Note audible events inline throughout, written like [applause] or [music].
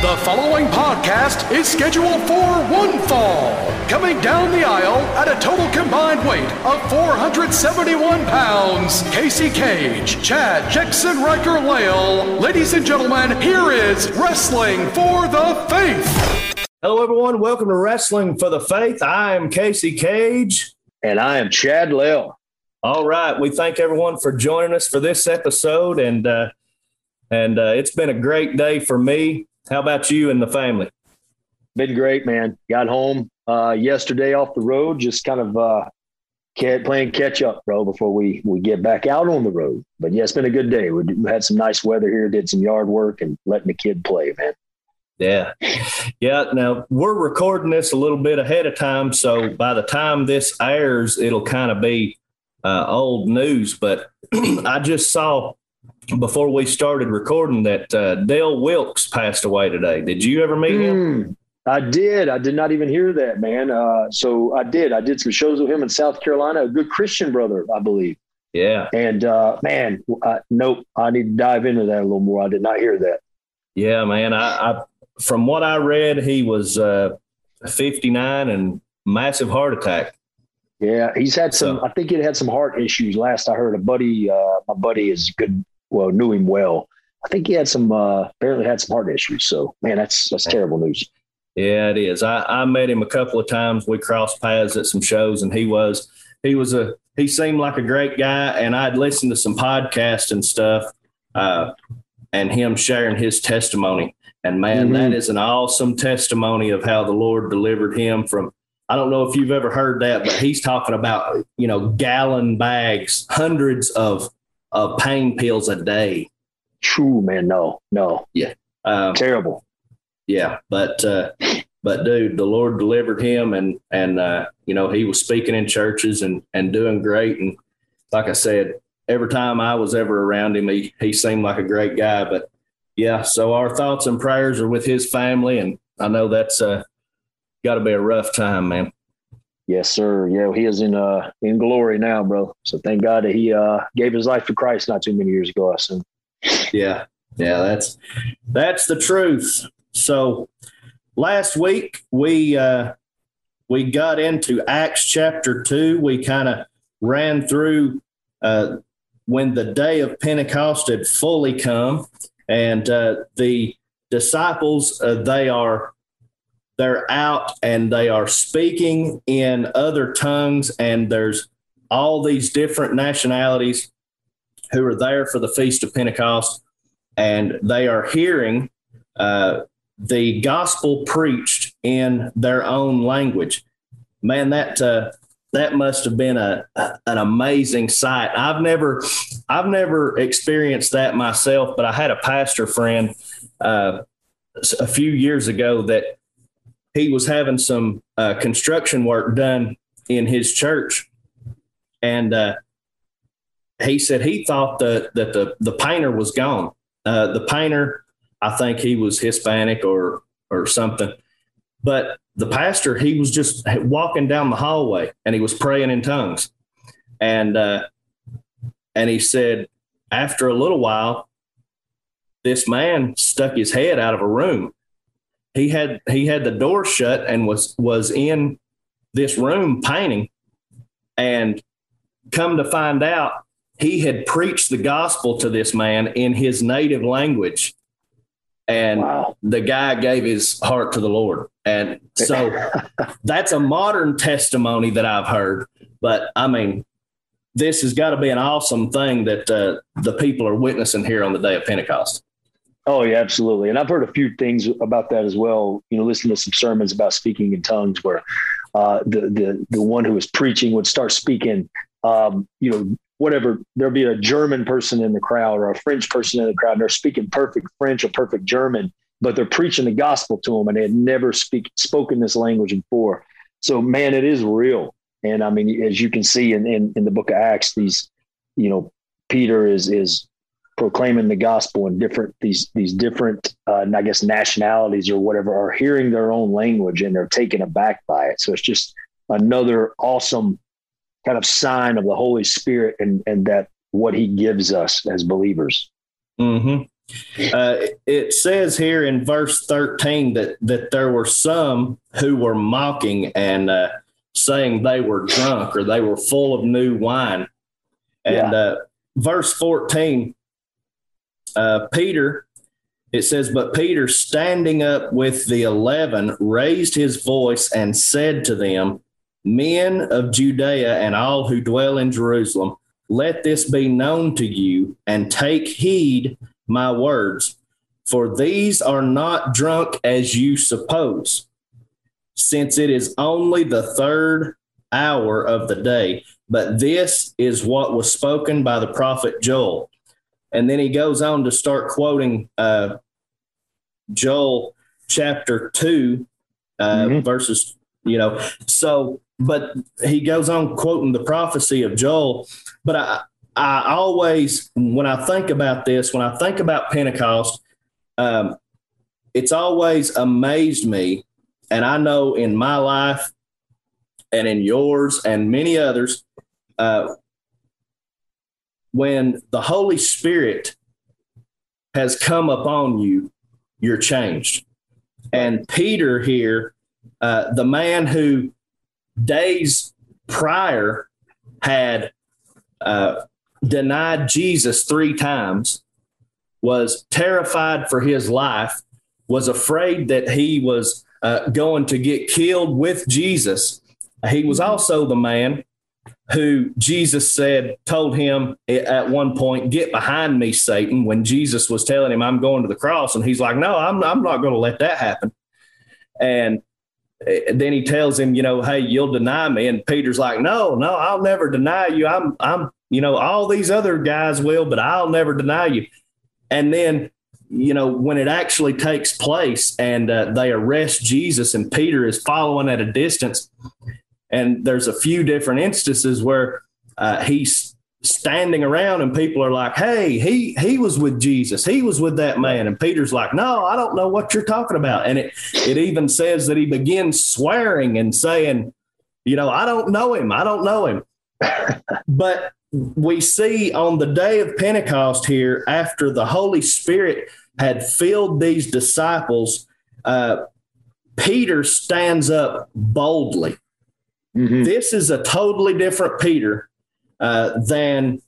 The following podcast is scheduled for one fall. Coming down the aisle at a total combined weight of 471 pounds, Casey Cage, Chad Jackson Riker Lale. Ladies and gentlemen, here is Wrestling for the Faith. Hello, everyone. Welcome to Wrestling for the Faith. I am Casey Cage. And I am Chad Lale. All right. We thank everyone for joining us for this episode. And, uh, and uh, it's been a great day for me. How about you and the family? Been great, man. Got home uh, yesterday off the road, just kind of uh, playing catch up, bro, before we we get back out on the road. But yeah, it's been a good day. We had some nice weather here, did some yard work, and letting the kid play, man. Yeah. Yeah. Now we're recording this a little bit ahead of time. So by the time this airs, it'll kind of be uh, old news. But [clears throat] I just saw before we started recording that uh, Del Wilkes passed away today. Did you ever meet him? Mm, I did. I did not even hear that, man. Uh, so I did. I did some shows with him in South Carolina. A good Christian brother, I believe. Yeah. And uh, man, I, nope. I need to dive into that a little more. I did not hear that. Yeah, man. I, I from what I read, he was uh, 59 and massive heart attack. Yeah, he's had some. So, I think he had some heart issues. Last I heard, a buddy, uh, my buddy is good well, knew him well. I think he had some uh, apparently had some heart issues. So man, that's that's terrible news. Yeah, it is. I, I met him a couple of times. We crossed paths at some shows, and he was he was a he seemed like a great guy. And I'd listened to some podcasts and stuff, uh, and him sharing his testimony. And man, mm-hmm. that is an awesome testimony of how the Lord delivered him from. I don't know if you've ever heard that, but he's talking about you know gallon bags, hundreds of of pain pills a day. True, man. No, no. Yeah. Um, Terrible. Yeah. But, uh, but dude, the Lord delivered him and, and, uh, you know, he was speaking in churches and, and doing great. And like I said, every time I was ever around him, he, he seemed like a great guy, but yeah. So our thoughts and prayers are with his family. And I know that's, uh, got to be a rough time, man. Yes, sir. Yeah, he is in uh in glory now, bro. So thank God that he uh gave his life to Christ not too many years ago. I assume. Yeah, yeah, that's that's the truth. So last week we uh we got into Acts chapter two. We kind of ran through uh when the day of Pentecost had fully come, and uh, the disciples uh, they are they're out and they are speaking in other tongues, and there's all these different nationalities who are there for the Feast of Pentecost, and they are hearing uh, the gospel preached in their own language. Man, that uh, that must have been a, a, an amazing sight. I've never I've never experienced that myself, but I had a pastor friend uh, a few years ago that he was having some uh, construction work done in his church, and uh, he said he thought that that the the painter was gone. Uh, the painter, I think he was Hispanic or or something, but the pastor he was just walking down the hallway and he was praying in tongues, and uh, and he said after a little while, this man stuck his head out of a room he had he had the door shut and was was in this room painting. And come to find out he had preached the gospel to this man in his native language. And wow. the guy gave his heart to the lord. And so [laughs] that's a modern testimony that i've heard. But i mean this has got to be an awesome thing that uh, the people are witnessing here on the day of pentecost Oh yeah, absolutely. And I've heard a few things about that as well. You know, listening to some sermons about speaking in tongues, where uh, the the the one who was preaching would start speaking. Um, you know, whatever. There'll be a German person in the crowd or a French person in the crowd. And they're speaking perfect French or perfect German, but they're preaching the gospel to them, and they had never speak spoken this language before. So, man, it is real. And I mean, as you can see in in, in the book of Acts, these, you know, Peter is is proclaiming the gospel in different these these different uh, I guess nationalities or whatever are hearing their own language and they're taken aback by it. So it's just another awesome kind of sign of the Holy Spirit and and that what He gives us as believers. Mm-hmm. Uh, it says here in verse 13 that, that there were some who were mocking and uh, saying they were drunk or they were full of new wine. And yeah. uh, verse 14, uh, Peter, it says, But Peter, standing up with the eleven, raised his voice and said to them, Men of Judea and all who dwell in Jerusalem, let this be known to you and take heed my words, for these are not drunk as you suppose, since it is only the third hour of the day. But this is what was spoken by the prophet Joel. And then he goes on to start quoting uh, Joel chapter 2, uh, mm-hmm. verses, you know. So, but he goes on quoting the prophecy of Joel. But I, I always, when I think about this, when I think about Pentecost, um, it's always amazed me. And I know in my life and in yours and many others, uh, when the Holy Spirit has come upon you, you're changed. And Peter here, uh, the man who days prior had uh, denied Jesus three times, was terrified for his life, was afraid that he was uh, going to get killed with Jesus. He was also the man who Jesus said, told him at one point, Get behind me, Satan, when Jesus was telling him, I'm going to the cross. And he's like, No, I'm, I'm not going to let that happen. And eh, then he tells him, you know, hey, you'll deny me. And Peter's like, no, no, I'll never deny you. I'm, I'm, you know, all these other guys will, but I'll never deny you. And then, you know, when it actually takes place and uh, they arrest Jesus and Peter is following at a distance, and there's a few different instances where uh, he's standing around and people are like, "Hey, he he was with Jesus. He was with that man." And Peter's like, "No, I don't know what you're talking about." And it it even says that he begins swearing and saying, "You know, I don't know him. I don't know him." [laughs] but we see on the day of Pentecost here, after the Holy Spirit had filled these disciples, uh, Peter stands up boldly Mm-hmm. This is a totally different Peter uh, than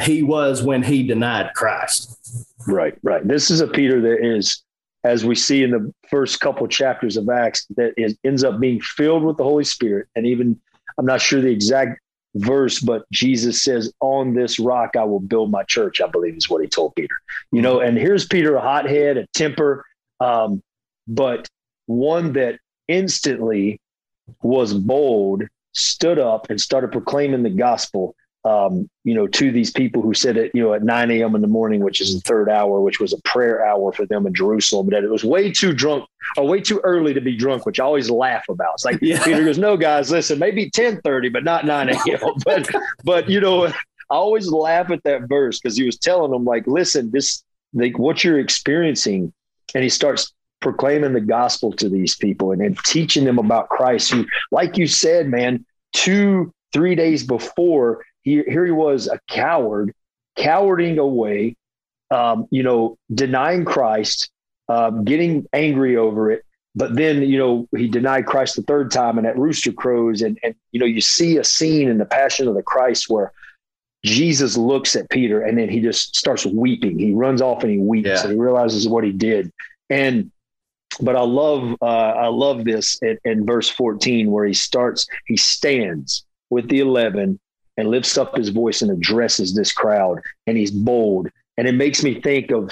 he was when he denied Christ. Right, right. This is a Peter that is, as we see in the first couple chapters of Acts, that is, ends up being filled with the Holy Spirit. And even, I'm not sure the exact verse, but Jesus says, On this rock I will build my church, I believe is what he told Peter. You know, and here's Peter, a hothead, a temper, um, but one that instantly was bold, stood up and started proclaiming the gospel. Um, you know, to these people who said it, you know, at 9 a.m. in the morning, which is the third hour, which was a prayer hour for them in Jerusalem, that it was way too drunk or way too early to be drunk, which I always laugh about. It's like yeah. Peter goes, No, guys, listen, maybe 1030, but not 9 a.m. [laughs] but but you know, I always laugh at that verse because he was telling them, like, listen, this like what you're experiencing, and he starts proclaiming the gospel to these people and, and teaching them about Christ, who, like you said, man, two, three days before, he, here he was a coward, cowarding away, um, you know, denying Christ, um, getting angry over it. But then, you know, he denied Christ the third time and at rooster crows. And, and, you know, you see a scene in the Passion of the Christ where Jesus looks at Peter and then he just starts weeping. He runs off and he weeps yeah. and he realizes what he did. And but I love uh, I love this in, in verse 14 where he starts he stands with the 11 and lifts up his voice and addresses this crowd and he's bold and it makes me think of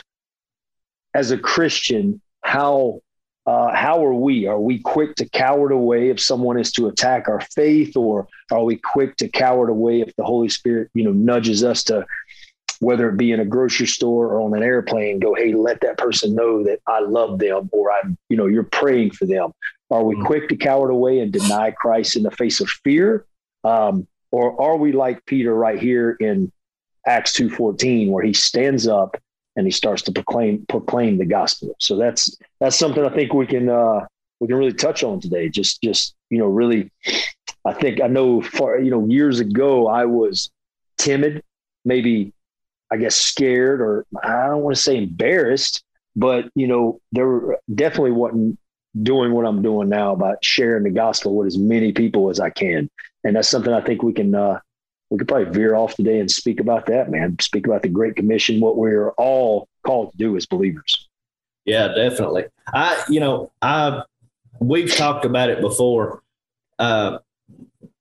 as a Christian how uh, how are we? Are we quick to cower away if someone is to attack our faith, or are we quick to cower away if the Holy Spirit, you know, nudges us to whether it be in a grocery store or on an airplane, go, hey, let that person know that I love them or I'm, you know, you're praying for them. Are we mm-hmm. quick to cower away and deny Christ in the face of fear? Um, or are we like Peter right here in Acts 2.14 where he stands up and he starts to proclaim proclaim the gospel. So that's that's something I think we can uh, we can really touch on today. Just just you know really, I think I know far you know years ago I was timid, maybe I guess, scared or I don't want to say embarrassed, but you know, there definitely wasn't doing what I'm doing now about sharing the gospel with as many people as I can. And that's something I think we can uh, we could probably veer off today and speak about that, man. Speak about the Great Commission, what we're all called to do as believers. Yeah, definitely. I, you know, I we've talked about it before. Uh,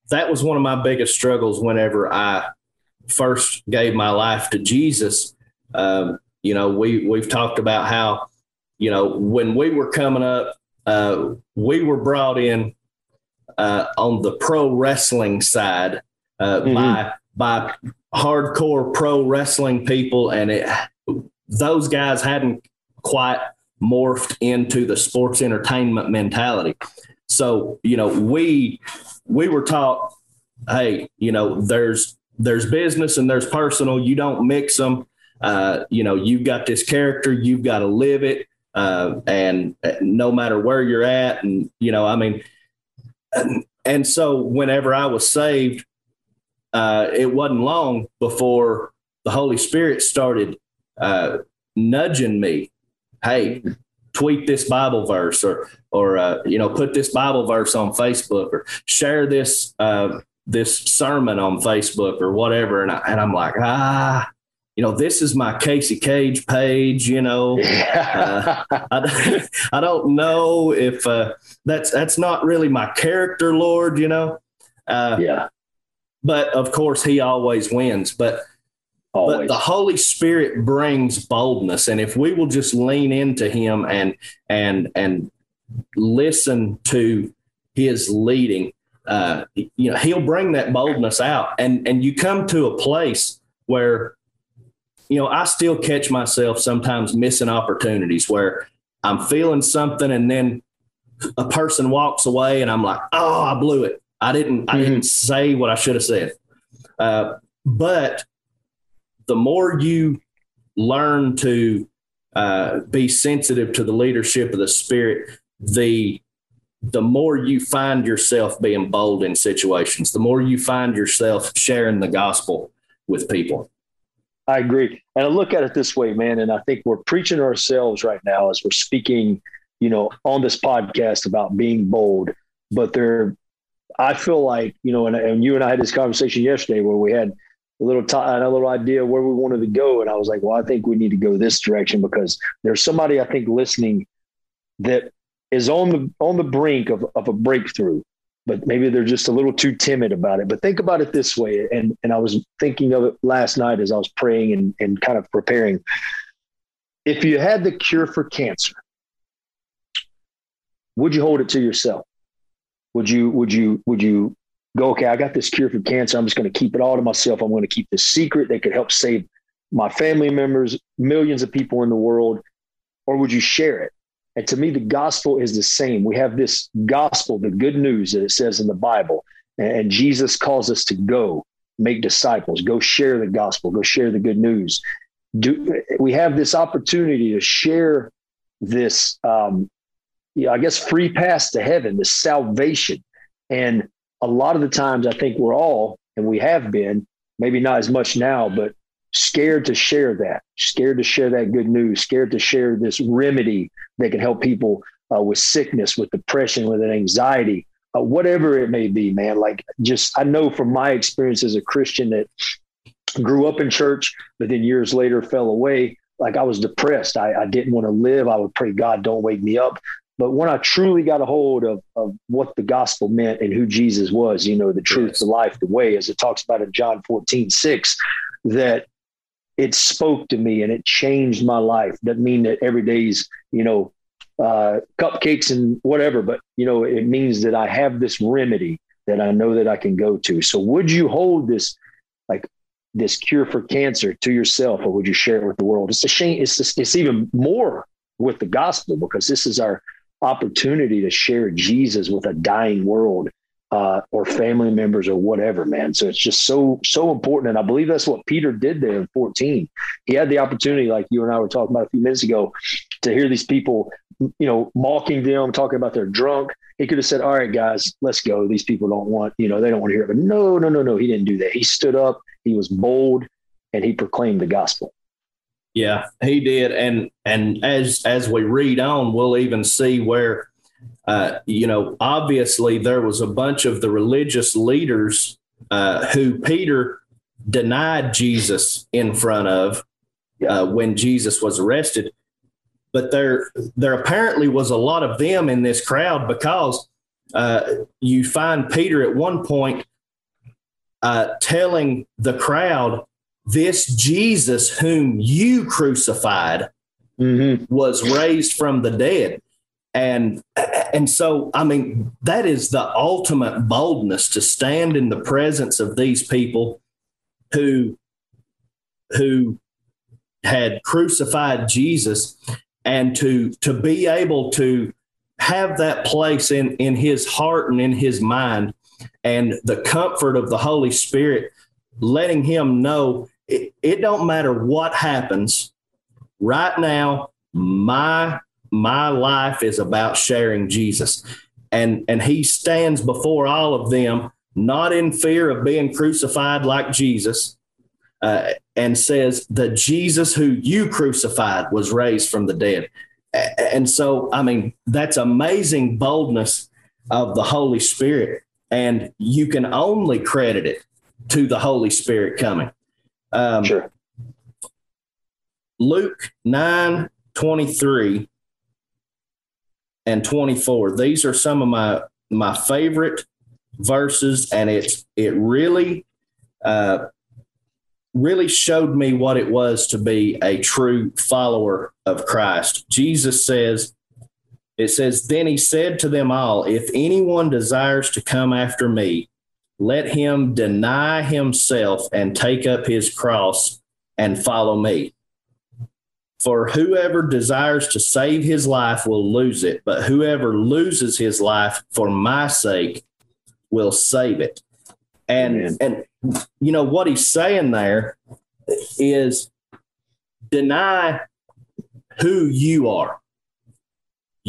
that was one of my biggest struggles whenever I first gave my life to Jesus. Um, you know, we we've talked about how, you know, when we were coming up, uh, we were brought in uh, on the pro wrestling side uh, mm-hmm. by by hardcore pro wrestling people, and it those guys hadn't quite morphed into the sports entertainment mentality. So, you know, we we were taught, hey, you know, there's there's business and there's personal. You don't mix them. Uh, you know, you've got this character, you've got to live it, uh, and no matter where you're at, and you know, I mean, and, [clears throat] and so whenever I was saved, uh, it wasn't long before the Holy Spirit started uh, nudging me hey, tweet this Bible verse or or uh, you know put this Bible verse on Facebook or share this uh, this sermon on Facebook or whatever, and I, and I'm like ah. You know, this is my Casey Cage page. You know, [laughs] uh, I, [laughs] I don't know if uh, that's that's not really my character, Lord. You know, uh, yeah. But of course, he always wins. But Always. But the Holy Spirit brings boldness, and if we will just lean into Him and and and listen to His leading, uh, you know, He'll bring that boldness out, and and you come to a place where, you know, I still catch myself sometimes missing opportunities where I'm feeling something, and then a person walks away, and I'm like, oh, I blew it. I didn't. Mm-hmm. I didn't say what I should have said. Uh, but the more you learn to uh, be sensitive to the leadership of the spirit, the the more you find yourself being bold in situations, the more you find yourself sharing the gospel with people. I agree. And I look at it this way, man. And I think we're preaching ourselves right now as we're speaking, you know, on this podcast about being bold. But there, I feel like, you know, and, and you and I had this conversation yesterday where we had a little t- a little idea where we wanted to go, and I was like, well, I think we need to go this direction because there's somebody I think listening that is on the on the brink of, of a breakthrough, but maybe they're just a little too timid about it. But think about it this way, and and I was thinking of it last night as I was praying and, and kind of preparing. If you had the cure for cancer, would you hold it to yourself? Would you would you would you go, okay, I got this cure for cancer. I'm just going to keep it all to myself. I'm going to keep this secret that could help save my family members, millions of people in the world? Or would you share it? And to me, the gospel is the same. We have this gospel, the good news that it says in the Bible. And Jesus calls us to go make disciples, go share the gospel, go share the good news. Do we have this opportunity to share this um, I guess free pass to heaven, this salvation. And a lot of the times I think we're all, and we have been, maybe not as much now, but scared to share that, scared to share that good news, scared to share this remedy that can help people uh, with sickness, with depression, with an anxiety, uh, whatever it may be, man. Like just, I know from my experience as a Christian that grew up in church, but then years later fell away. Like I was depressed. I, I didn't want to live. I would pray, God, don't wake me up. But when I truly got a hold of, of what the gospel meant and who Jesus was, you know, the truth, yes. the life, the way, as it talks about in John 14, 6, that it spoke to me and it changed my life. Doesn't mean that every day's, you know, uh, cupcakes and whatever, but, you know, it means that I have this remedy that I know that I can go to. So would you hold this, like, this cure for cancer to yourself or would you share it with the world? It's a shame. It's, just, it's even more with the gospel because this is our opportunity to share Jesus with a dying world uh, or family members or whatever, man. So it's just so, so important. And I believe that's what Peter did there in 14. He had the opportunity, like you and I were talking about a few minutes ago, to hear these people, you know, mocking them, talking about they're drunk. He could have said, All right, guys, let's go. These people don't want, you know, they don't want to hear it. But no, no, no, no. He didn't do that. He stood up. He was bold. and he proclaimed the gospel. Yeah, he did, and and as as we read on, we'll even see where, uh, you know, obviously there was a bunch of the religious leaders uh, who Peter denied Jesus in front of uh, when Jesus was arrested, but there there apparently was a lot of them in this crowd because uh, you find Peter at one point uh, telling the crowd, This Jesus whom you crucified mm-hmm. was raised from the dead. And and so I mean that is the ultimate boldness to stand in the presence of these people who who had crucified Jesus and to to be able to have that place in in his heart and in his mind and the comfort of the holy spirit letting him know it, it don't matter what happens right now my my life is about sharing jesus and and he stands before all of them not in fear of being crucified like jesus uh, and says the jesus who you crucified was raised from the dead and so i mean that's amazing boldness of the holy spirit and you can only credit it to the Holy Spirit coming. Um, sure. Luke 9 23 and 24. These are some of my my favorite verses, and it's it really uh, really showed me what it was to be a true follower of Christ. Jesus says, it says, Then he said to them all, If anyone desires to come after me, let him deny himself and take up his cross and follow me. For whoever desires to save his life will lose it, but whoever loses his life for my sake will save it. And and you know what he's saying there is deny who you are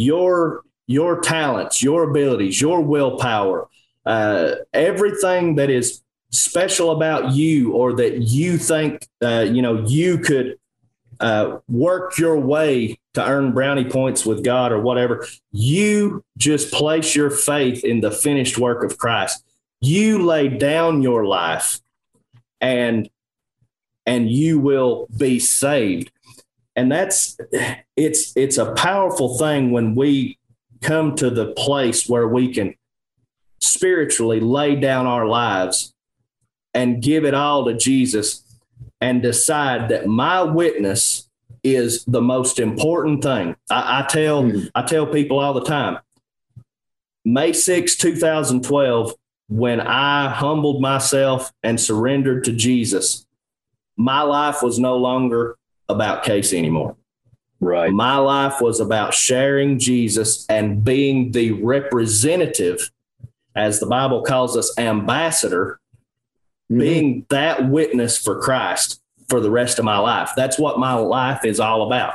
your your talents, your abilities, your willpower, uh, everything that is special about you, or that you think uh, you know you could uh, work your way to earn brownie points with God or whatever. You just place your faith in the finished work of Christ. You lay down your life, and and you will be saved and that's it's it's a powerful thing when we come to the place where we can spiritually lay down our lives and give it all to Jesus and decide that my witness is the most important thing. I, I tell mm-hmm. I tell people all the time. May 6, 2012, when I humbled myself and surrendered to Jesus, my life was no longer about Casey anymore. Right. My life was about sharing Jesus and being the representative, as the Bible calls us, ambassador. Being that witness for Christ for the rest of my life. That's what my life is all about.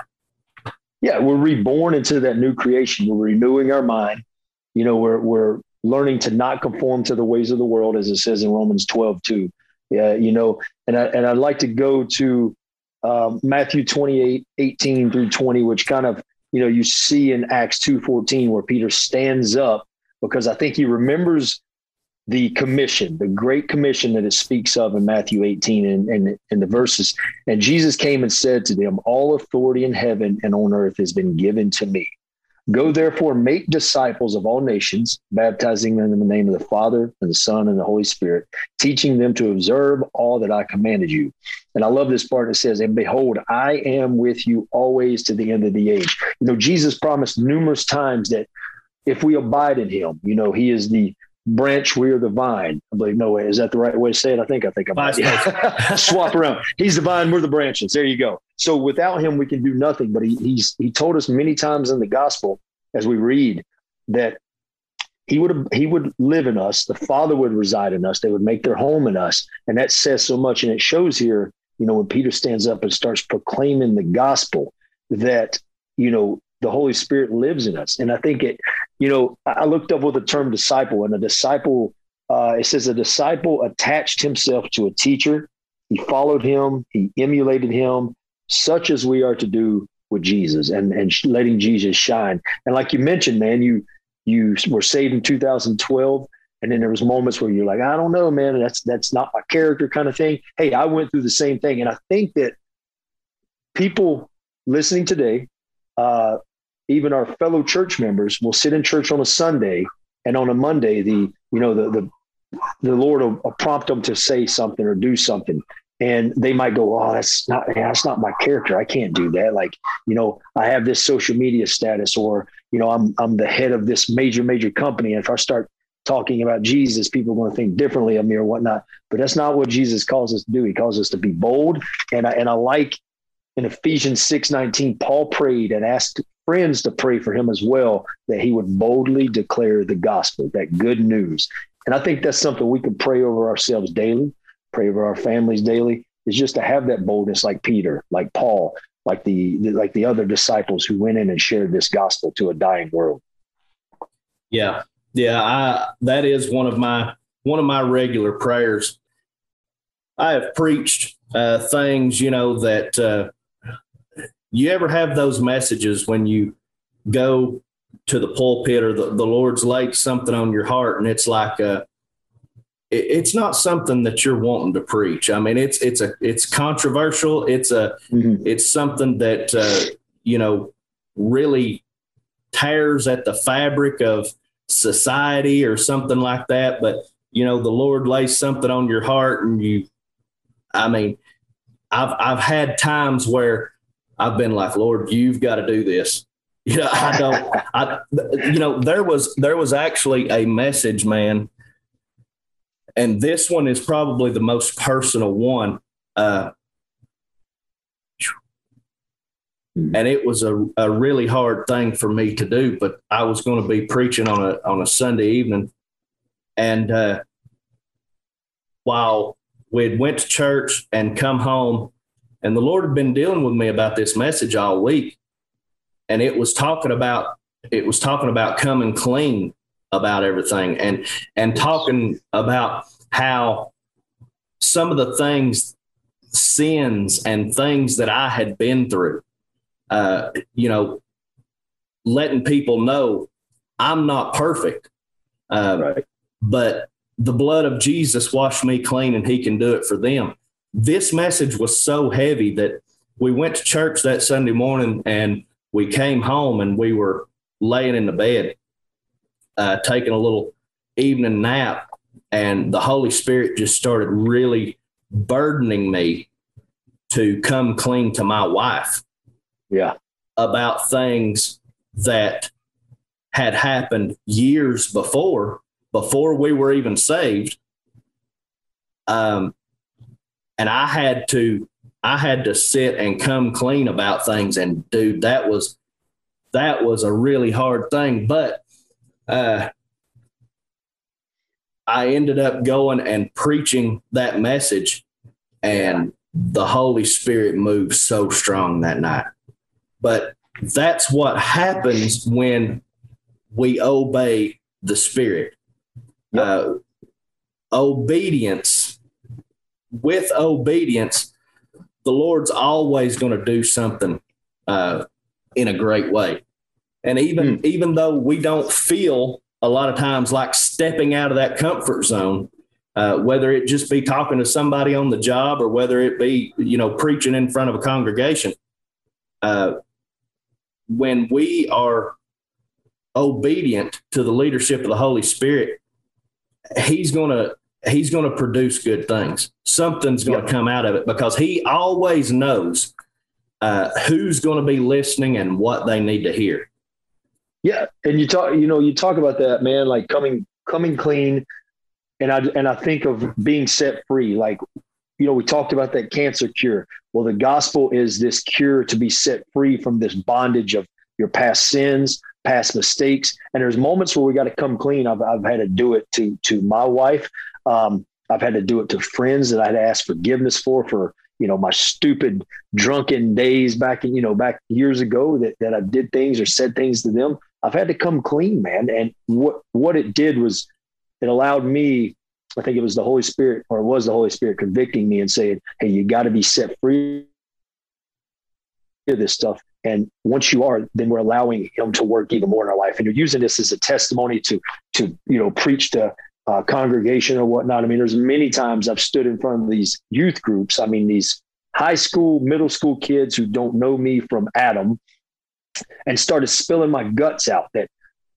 Yeah, we're reborn into that new creation. We're renewing our mind. You know, we're we're learning to not conform to the ways of the world, as it says in Romans 12, 2. Yeah, you know, and I and I'd like to go to um, Matthew 28, 18 through 20, which kind of, you know, you see in Acts 2 14, where Peter stands up because I think he remembers the commission, the great commission that it speaks of in Matthew 18 and, and, and the verses. And Jesus came and said to them, All authority in heaven and on earth has been given to me. Go therefore, make disciples of all nations, baptizing them in the name of the Father and the Son and the Holy Spirit, teaching them to observe all that I commanded you. And I love this part. It says, And behold, I am with you always to the end of the age. You know, Jesus promised numerous times that if we abide in him, you know, he is the branch, we are the vine. I believe, no way. Is that the right way to say it? I think I think I'm yeah. [laughs] swap around. He's the vine, we're the branches. There you go. So without him, we can do nothing. But he, he's he told us many times in the gospel, as we read, that he would he would live in us. The Father would reside in us. They would make their home in us, and that says so much. And it shows here, you know, when Peter stands up and starts proclaiming the gospel, that you know the Holy Spirit lives in us. And I think it, you know, I looked up with the term disciple, and a disciple, uh, it says a disciple attached himself to a teacher he followed him, he emulated him, such as we are to do with Jesus and, and letting Jesus shine. And like you mentioned, man, you you were saved in 2012. And then there was moments where you're like, I don't know, man, that's that's not my character kind of thing. Hey, I went through the same thing. And I think that people listening today, uh, even our fellow church members will sit in church on a Sunday and on a Monday, the you know the the the Lord will, will prompt them to say something or do something, and they might go, "Oh, that's not that's not my character. I can't do that." Like you know, I have this social media status, or you know, I'm I'm the head of this major major company, and if I start talking about Jesus, people are going to think differently of me or whatnot. But that's not what Jesus calls us to do. He calls us to be bold, and I and I like in Ephesians 6:19, Paul prayed and asked friends to pray for him as well, that he would boldly declare the gospel, that good news. And I think that's something we can pray over ourselves daily, pray over our families daily, is just to have that boldness like Peter, like Paul, like the like the other disciples who went in and shared this gospel to a dying world. Yeah. Yeah, I that is one of my one of my regular prayers. I have preached uh, things, you know, that uh, you ever have those messages when you go to the pulpit or the, the Lord's laid something on your heart and it's like a, uh, it, it's not something that you're wanting to preach. I mean, it's it's a it's controversial. It's a mm-hmm. it's something that uh, you know really tears at the fabric of society or something like that. But you know, the Lord lays something on your heart, and you. I mean, I've I've had times where I've been like, Lord, you've got to do this. [laughs] You know, I don't, I, you know, there was, there was actually a message, man. And this one is probably the most personal one. Uh, and it was a, a really hard thing for me to do, but I was going to be preaching on a, on a Sunday evening. And, uh, while we'd went to church and come home and the Lord had been dealing with me about this message all week. And it was talking about it was talking about coming clean about everything and and talking about how some of the things sins and things that I had been through uh you know letting people know I'm not perfect uh, right. but the blood of Jesus washed me clean and he can do it for them this message was so heavy that we went to church that Sunday morning and we came home and we were laying in the bed, uh, taking a little evening nap, and the Holy Spirit just started really burdening me to come clean to my wife. Yeah. About things that had happened years before, before we were even saved. Um, and I had to I had to sit and come clean about things. And dude, that was that was a really hard thing. But uh, I ended up going and preaching that message, and the Holy Spirit moved so strong that night. But that's what happens when we obey the Spirit. Uh, obedience with obedience, the Lord's always going to do something uh, in a great way. And even mm. even though we don't feel a lot of times like stepping out of that comfort zone, uh, whether it just be talking to somebody on the job or whether it be you know preaching in front of a congregation, uh, when we are obedient to the leadership of the Holy Spirit, He's going to he's going to produce good things. Something's going yep. to come out of it because he always knows uh, who's going to be listening and what they need to hear. Yeah, and you talk, you know, you talk about that, man, like coming coming clean, and I and I think of being set free. Like, you know, we talked about that cancer cure. Well, the gospel is this cure to be set free from this bondage of your past sins, past mistakes. And there's moments where we got to come clean. I've, I've had to do it to to my wife. Um, I've had to do it to friends that I'd asked forgiveness for, for, you know, my stupid drunken days back in, you know, back years ago that, that I did things or said things to them. I've had to come clean, man. And what, what it did was it allowed me I think it was the Holy Spirit, or it was the Holy Spirit convicting me and saying, "Hey, you got to be set free of this stuff." And once you are, then we're allowing Him to work even more in our life. And you're using this as a testimony to to you know preach to uh, congregation or whatnot. I mean, there's many times I've stood in front of these youth groups. I mean, these high school, middle school kids who don't know me from Adam, and started spilling my guts out that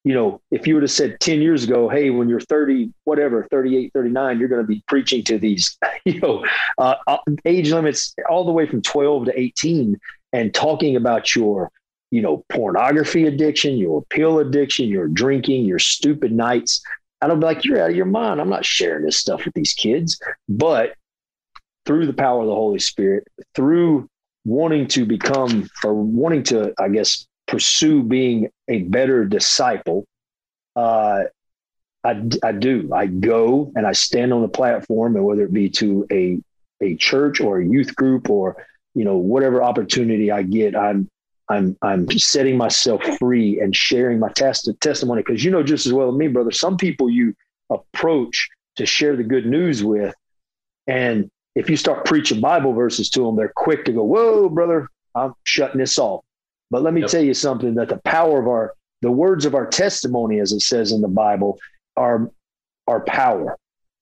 you know, if you would have said 10 years ago, hey, when you're 30, whatever, 38, 39, you're going to be preaching to these, [laughs] you know, uh, uh, age limits all the way from 12 to 18 and talking about your, you know, pornography addiction, your pill addiction, your drinking, your stupid nights. I don't be like, you're out of your mind. I'm not sharing this stuff with these kids. But through the power of the Holy Spirit, through wanting to become or wanting to, I guess, pursue being a better disciple, uh, I, I do. I go and I stand on the platform, and whether it be to a a church or a youth group or you know whatever opportunity I get, I'm I'm I'm setting myself free and sharing my test testimony because you know just as well as me, brother. Some people you approach to share the good news with, and if you start preaching Bible verses to them, they're quick to go, "Whoa, brother, I'm shutting this off." But let me yep. tell you something that the power of our, the words of our testimony, as it says in the Bible, are, are power.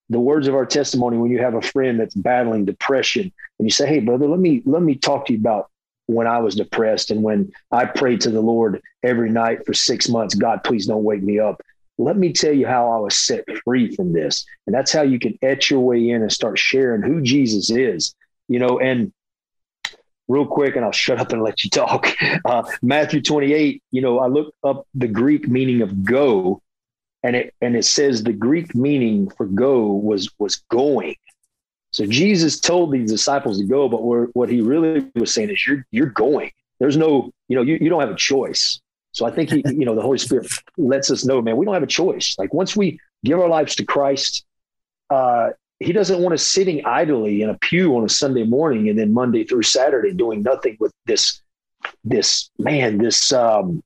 The words of our testimony, when you have a friend that's battling depression and you say, Hey, brother, let me, let me talk to you about when I was depressed and when I prayed to the Lord every night for six months, God, please don't wake me up. Let me tell you how I was set free from this. And that's how you can etch your way in and start sharing who Jesus is, you know, and real quick and I'll shut up and let you talk. [laughs] Uh, Matthew 28, you know, I looked up the Greek meaning of go and it, and it says the Greek meaning for go was, was going. So Jesus told these disciples to go, but what he really was saying is you're, you're going. There's no, you know, you, you don't have a choice. So I think he, [laughs] you know, the Holy Spirit lets us know, man, we don't have a choice. Like once we give our lives to Christ, uh, he doesn't want us sitting idly in a pew on a Sunday morning and then Monday through Saturday doing nothing with this this man this um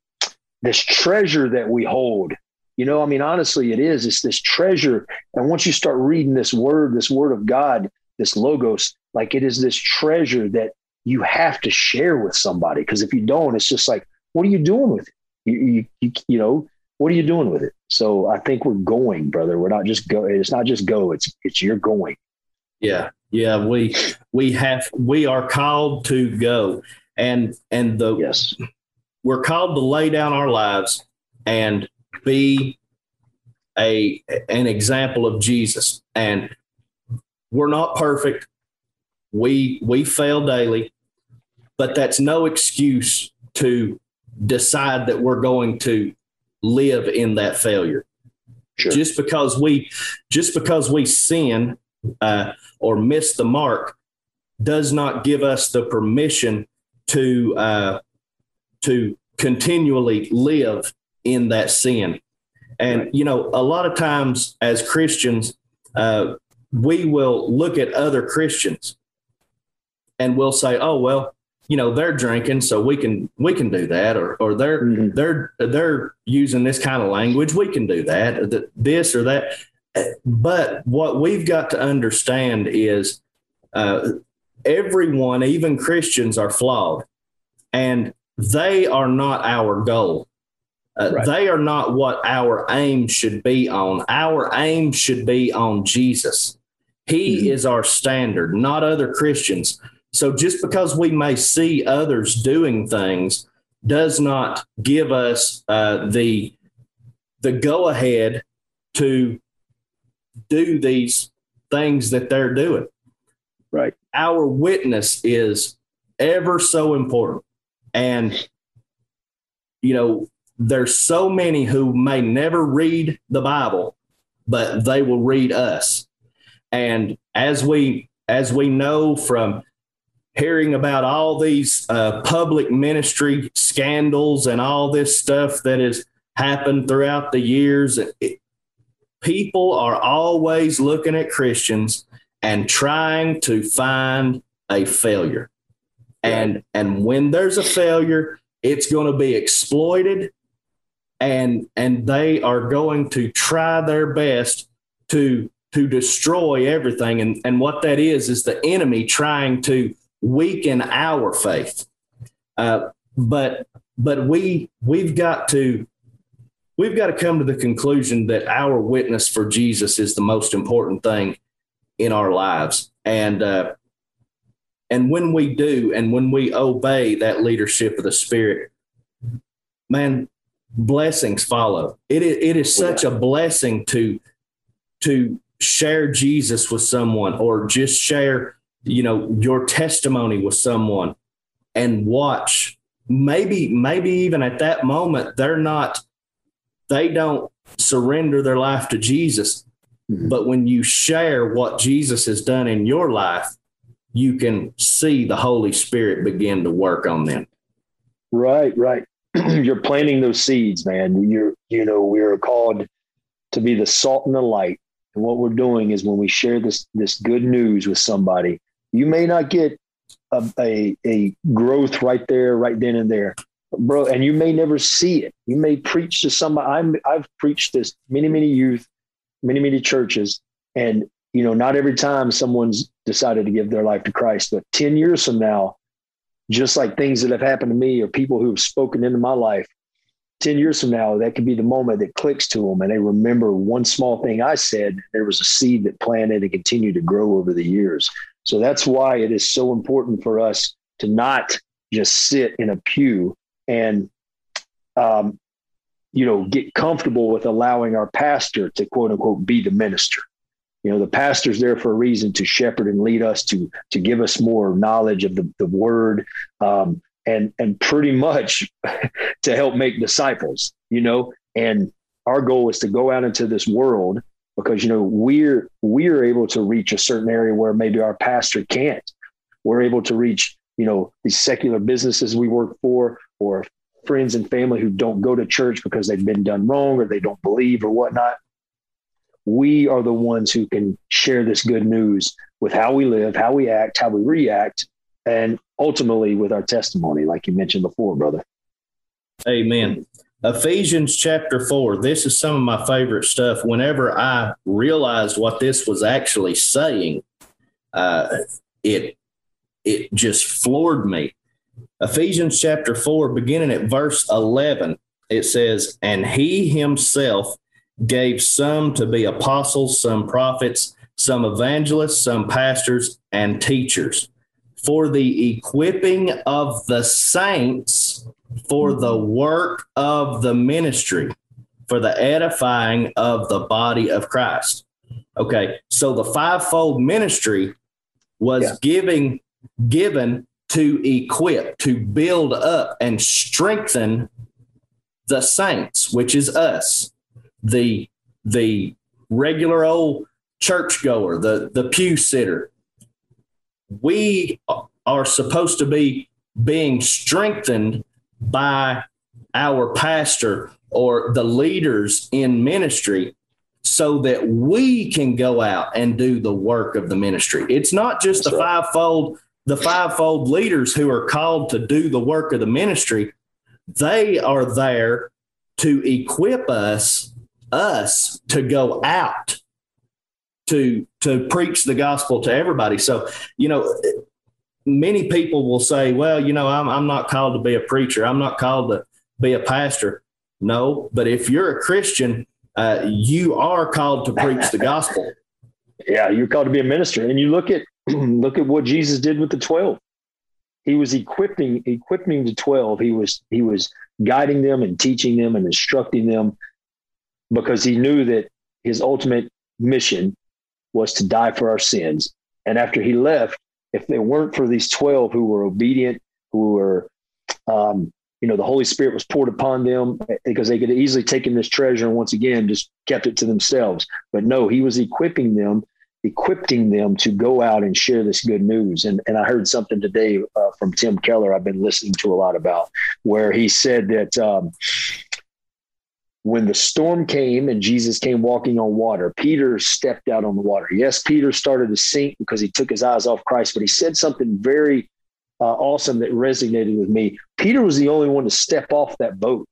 this treasure that we hold you know i mean honestly it is it's this treasure and once you start reading this word this word of god this logos like it is this treasure that you have to share with somebody because if you don't it's just like what are you doing with it you, you, you, you know what are you doing with it? So I think we're going, brother. We're not just go. It's not just go. It's it's you're going. Yeah, yeah. We we have we are called to go, and and the yes, we're called to lay down our lives and be a an example of Jesus. And we're not perfect. We we fail daily, but that's no excuse to decide that we're going to live in that failure. Sure. Just because we just because we sin uh, or miss the mark does not give us the permission to uh, to continually live in that sin. And you know, a lot of times as Christians, uh, we will look at other Christians and we'll say, "Oh well, you know they're drinking so we can we can do that or or they're mm-hmm. they're they're using this kind of language we can do that this or that but what we've got to understand is uh, everyone even christians are flawed and they are not our goal uh, right. They are not what our aim should be on. Our aim should be on Jesus. He [clears throat] mm-hmm. is our standard, not other Christians. So just because we may see others doing things does not give us uh, the the go ahead to do these things that they're doing. Right. Our witness is ever so important. And, you know, there's so many who may never read the Bible, but they will read us. And as we as we know from hearing about all these uh, public ministry scandals and all this stuff that has happened throughout the years. It, people are always looking at Christians and trying to find a failure. And and when there's a failure, it's going to be exploited and and they are going to try their best to to destroy everything. And, and what that is, is the enemy trying to weaken our faith. Uh, but but we we've got to we've got to come to the conclusion that our witness for Jesus is the most important thing in our lives. And uh, and when we do, and when we obey that leadership of the Spirit, man, blessings follow. It is, it is such a blessing to to share Jesus with someone or just share, you know, your testimony with someone and watch maybe maybe even at that moment they're not they don't surrender their life to Jesus. Mm-hmm. But when you share what Jesus has done in your life, you can see the Holy Spirit begin to work on them. Right, right. [clears throat] You're planting those seeds, man. You're, you know, we're called to be the salt and the light. What we're doing is when we share this this good news with somebody, you may not get a, a, a growth right there, right then and there, bro. And you may never see it. You may preach to somebody. I'm, I've preached this many, many youth, many, many churches, and you know, not every time someone's decided to give their life to Christ, but 10 years from now, just like things that have happened to me or people who have spoken into my life, 10 years from now, that could be the moment that clicks to them and they remember one small thing I said. There was a seed that planted and continued to grow over the years. So that's why it is so important for us to not just sit in a pew and, um, you know, get comfortable with allowing our pastor to quote unquote be the minister you know the pastor's there for a reason to shepherd and lead us to to give us more knowledge of the, the word um, and and pretty much [laughs] to help make disciples you know? And our goal is to go out into this world because you know we're we're able to reach a certain area where maybe our pastor can't. We're able to reach you know these secular businesses we work for or friends and family who don't go to church because they've been done wrong or they don't believe or whatnot. We are the ones who can share this good news with how we live, how we act, how we react, and ultimately with our testimony, like you mentioned before, brother. Amen. Ephesians chapter 4. This is some of my favorite stuff. Whenever I realized what this was actually saying, uh, it it just floored me. Ephesians chapter 4, beginning at verse 11, it says, And he himself gave some to be apostles, some prophets, some evangelists, some pastors, and teachers for the equipping of the saints for mm-hmm. the work of the ministry, for the edifying of the body of Christ. Okay, so the fivefold ministry was yeah. giving given to equip, to build up and strengthen the saints, which is us the the regular old churchgoer, the the pew sitter. We are supposed to be being strengthened by our pastor or the leaders in ministry so that we can go out and do the work of the ministry. It's not just That's the right. fivefold the fivefold leaders who are called to do the work of the ministry. They are there to equip us us to go out to to preach the gospel to everybody. So, you know, many people will say, well, you know, I'm I'm not called to be a preacher. I'm not called to be a pastor. No, but if you're a Christian, uh, you are called to preach the gospel. [laughs] yeah, you're called to be a minister. And you look at [clears throat] look at what Jesus did with the 12. He was equipping equipping the 12. He was he was guiding them and teaching them and instructing them because he knew that his ultimate mission was to die for our sins. And after he left, if they weren't for these 12 who were obedient, who were, um, you know, the Holy Spirit was poured upon them because they could easily taken this treasure and once again just kept it to themselves. But no, he was equipping them, equipping them to go out and share this good news. And, and I heard something today uh, from Tim Keller I've been listening to a lot about, where he said that um, when the storm came and Jesus came walking on water, Peter stepped out on the water. Yes, Peter started to sink because he took his eyes off Christ, but he said something very uh, awesome that resonated with me. Peter was the only one to step off that boat.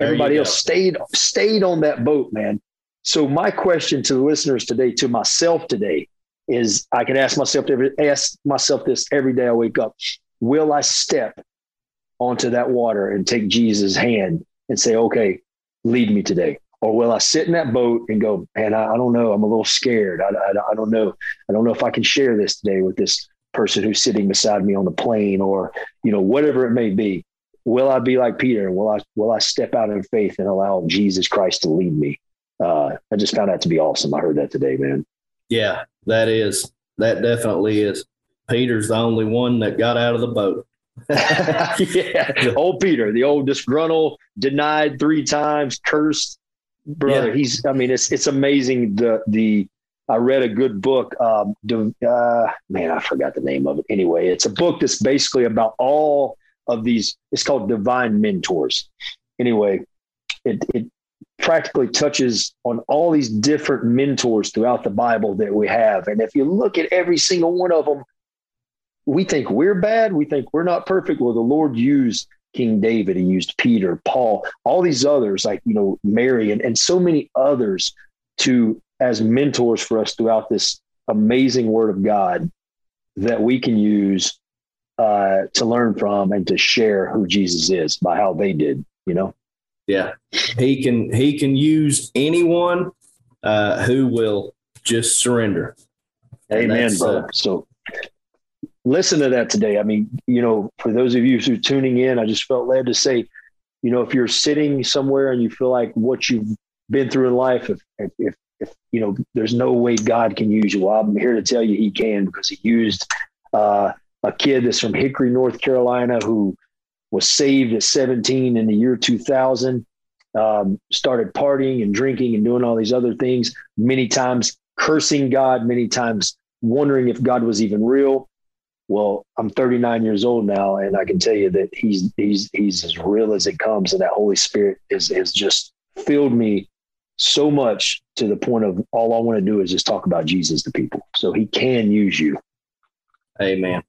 Everybody else stayed stayed on that boat, man. So my question to the listeners today, to myself today, is I can ask myself every ask myself this every day I wake up. Will I step onto that water and take Jesus' hand and say, okay, lead me today? Or will I sit in that boat and go, man, I, I don't know. I'm a little scared. I, I, I, don't know. I don't know if I can share this today with this person who's sitting beside me on the plane or, you know, whatever it may be. Will I be like Peter? Will I, will I step out in faith and allow Jesus Christ to lead me? Uh, I just found that to be awesome. I heard that today, man. Yeah, that is, that definitely is. Peter's the only one that got out of the boat. [laughs] yeah, old Peter, the old disgruntled, denied three times, cursed brother. Yeah. He's. I mean, it's it's amazing. The the I read a good book. Um, uh, man, I forgot the name of it. Anyway, it's a book that's basically about all of these. It's called Divine Mentors. Anyway, it it practically touches on all these different mentors throughout the Bible that we have, and if you look at every single one of them we think we're bad. We think we're not perfect. Well, the Lord used King David. He used Peter, Paul, all these others, like, you know, Mary, and, and so many others to as mentors for us throughout this amazing word of God that we can use uh, to learn from and to share who Jesus is by how they did, you know? Yeah. He can, he can use anyone uh, who will just surrender. Amen, brother. Uh, so listen to that today. I mean, you know, for those of you who are tuning in, I just felt led to say, you know, if you're sitting somewhere and you feel like what you've been through in life, if, if, if you know, there's no way God can use you, well, I'm here to tell you He can because He used uh, a kid that's from Hickory, North Carolina, who was saved at 17 in the year 2000. Um, started partying and drinking and doing all these other things. Many times cursing God. Many times wondering if God was even real well, I'm 39 years old now, and I can tell you that he's he's he's as real as it comes, and that Holy Spirit is has just filled me so much to the point of all I want to do is just talk about Jesus to people. So He can use you. Amen.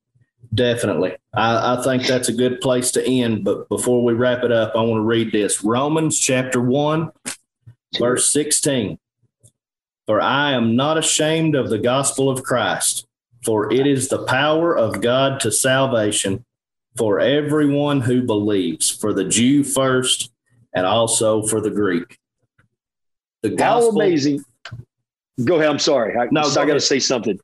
Definitely. I, I think that's a good place to end. But before we wrap it up, I want to read this Romans chapter 1, verse 16. For I am not ashamed of the gospel of Christ for it is the power of God to salvation for everyone who believes, for the Jew first and also for the Greek. The gospel, How amazing. Go ahead. I'm sorry. I, no, I got to say something.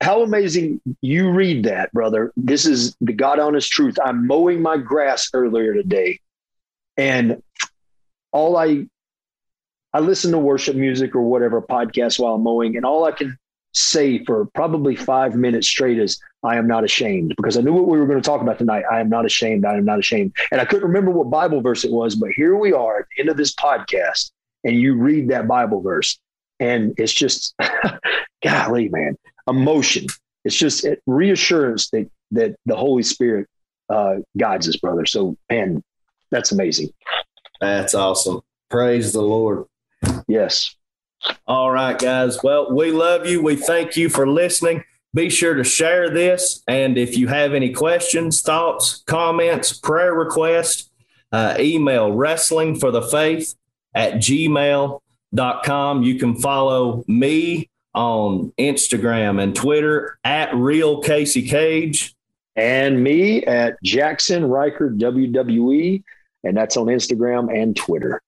How amazing you read that, brother. This is the God honest truth. I'm mowing my grass earlier today, and all I I listen to worship music or whatever podcast while I'm mowing, and all I can say for probably five minutes straight is I am not ashamed because I knew what we were going to talk about tonight. I am not ashamed. I am not ashamed. And I couldn't remember what Bible verse it was, but here we are at the end of this podcast and you read that Bible verse and it's just, [laughs] golly, man, emotion. It's just reassurance that, that the Holy Spirit uh, guides us, brother. So, man, that's amazing. That's awesome. Praise the Lord. Yes. All right, guys. Well, we love you. We thank you for listening. Be sure to share this. And if you have any questions, thoughts, comments, prayer requests, uh, email wrestling for the faith at gmail.com. You can follow me on Instagram and Twitter at real Casey Cage. And me at Jackson Ryker WWE. And that's on Instagram and Twitter.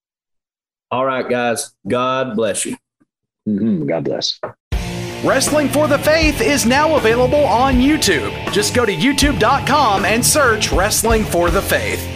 All right, guys. God bless you. Mm-hmm. God bless. Wrestling for the Faith is now available on YouTube. Just go to youtube.com and search Wrestling for the Faith.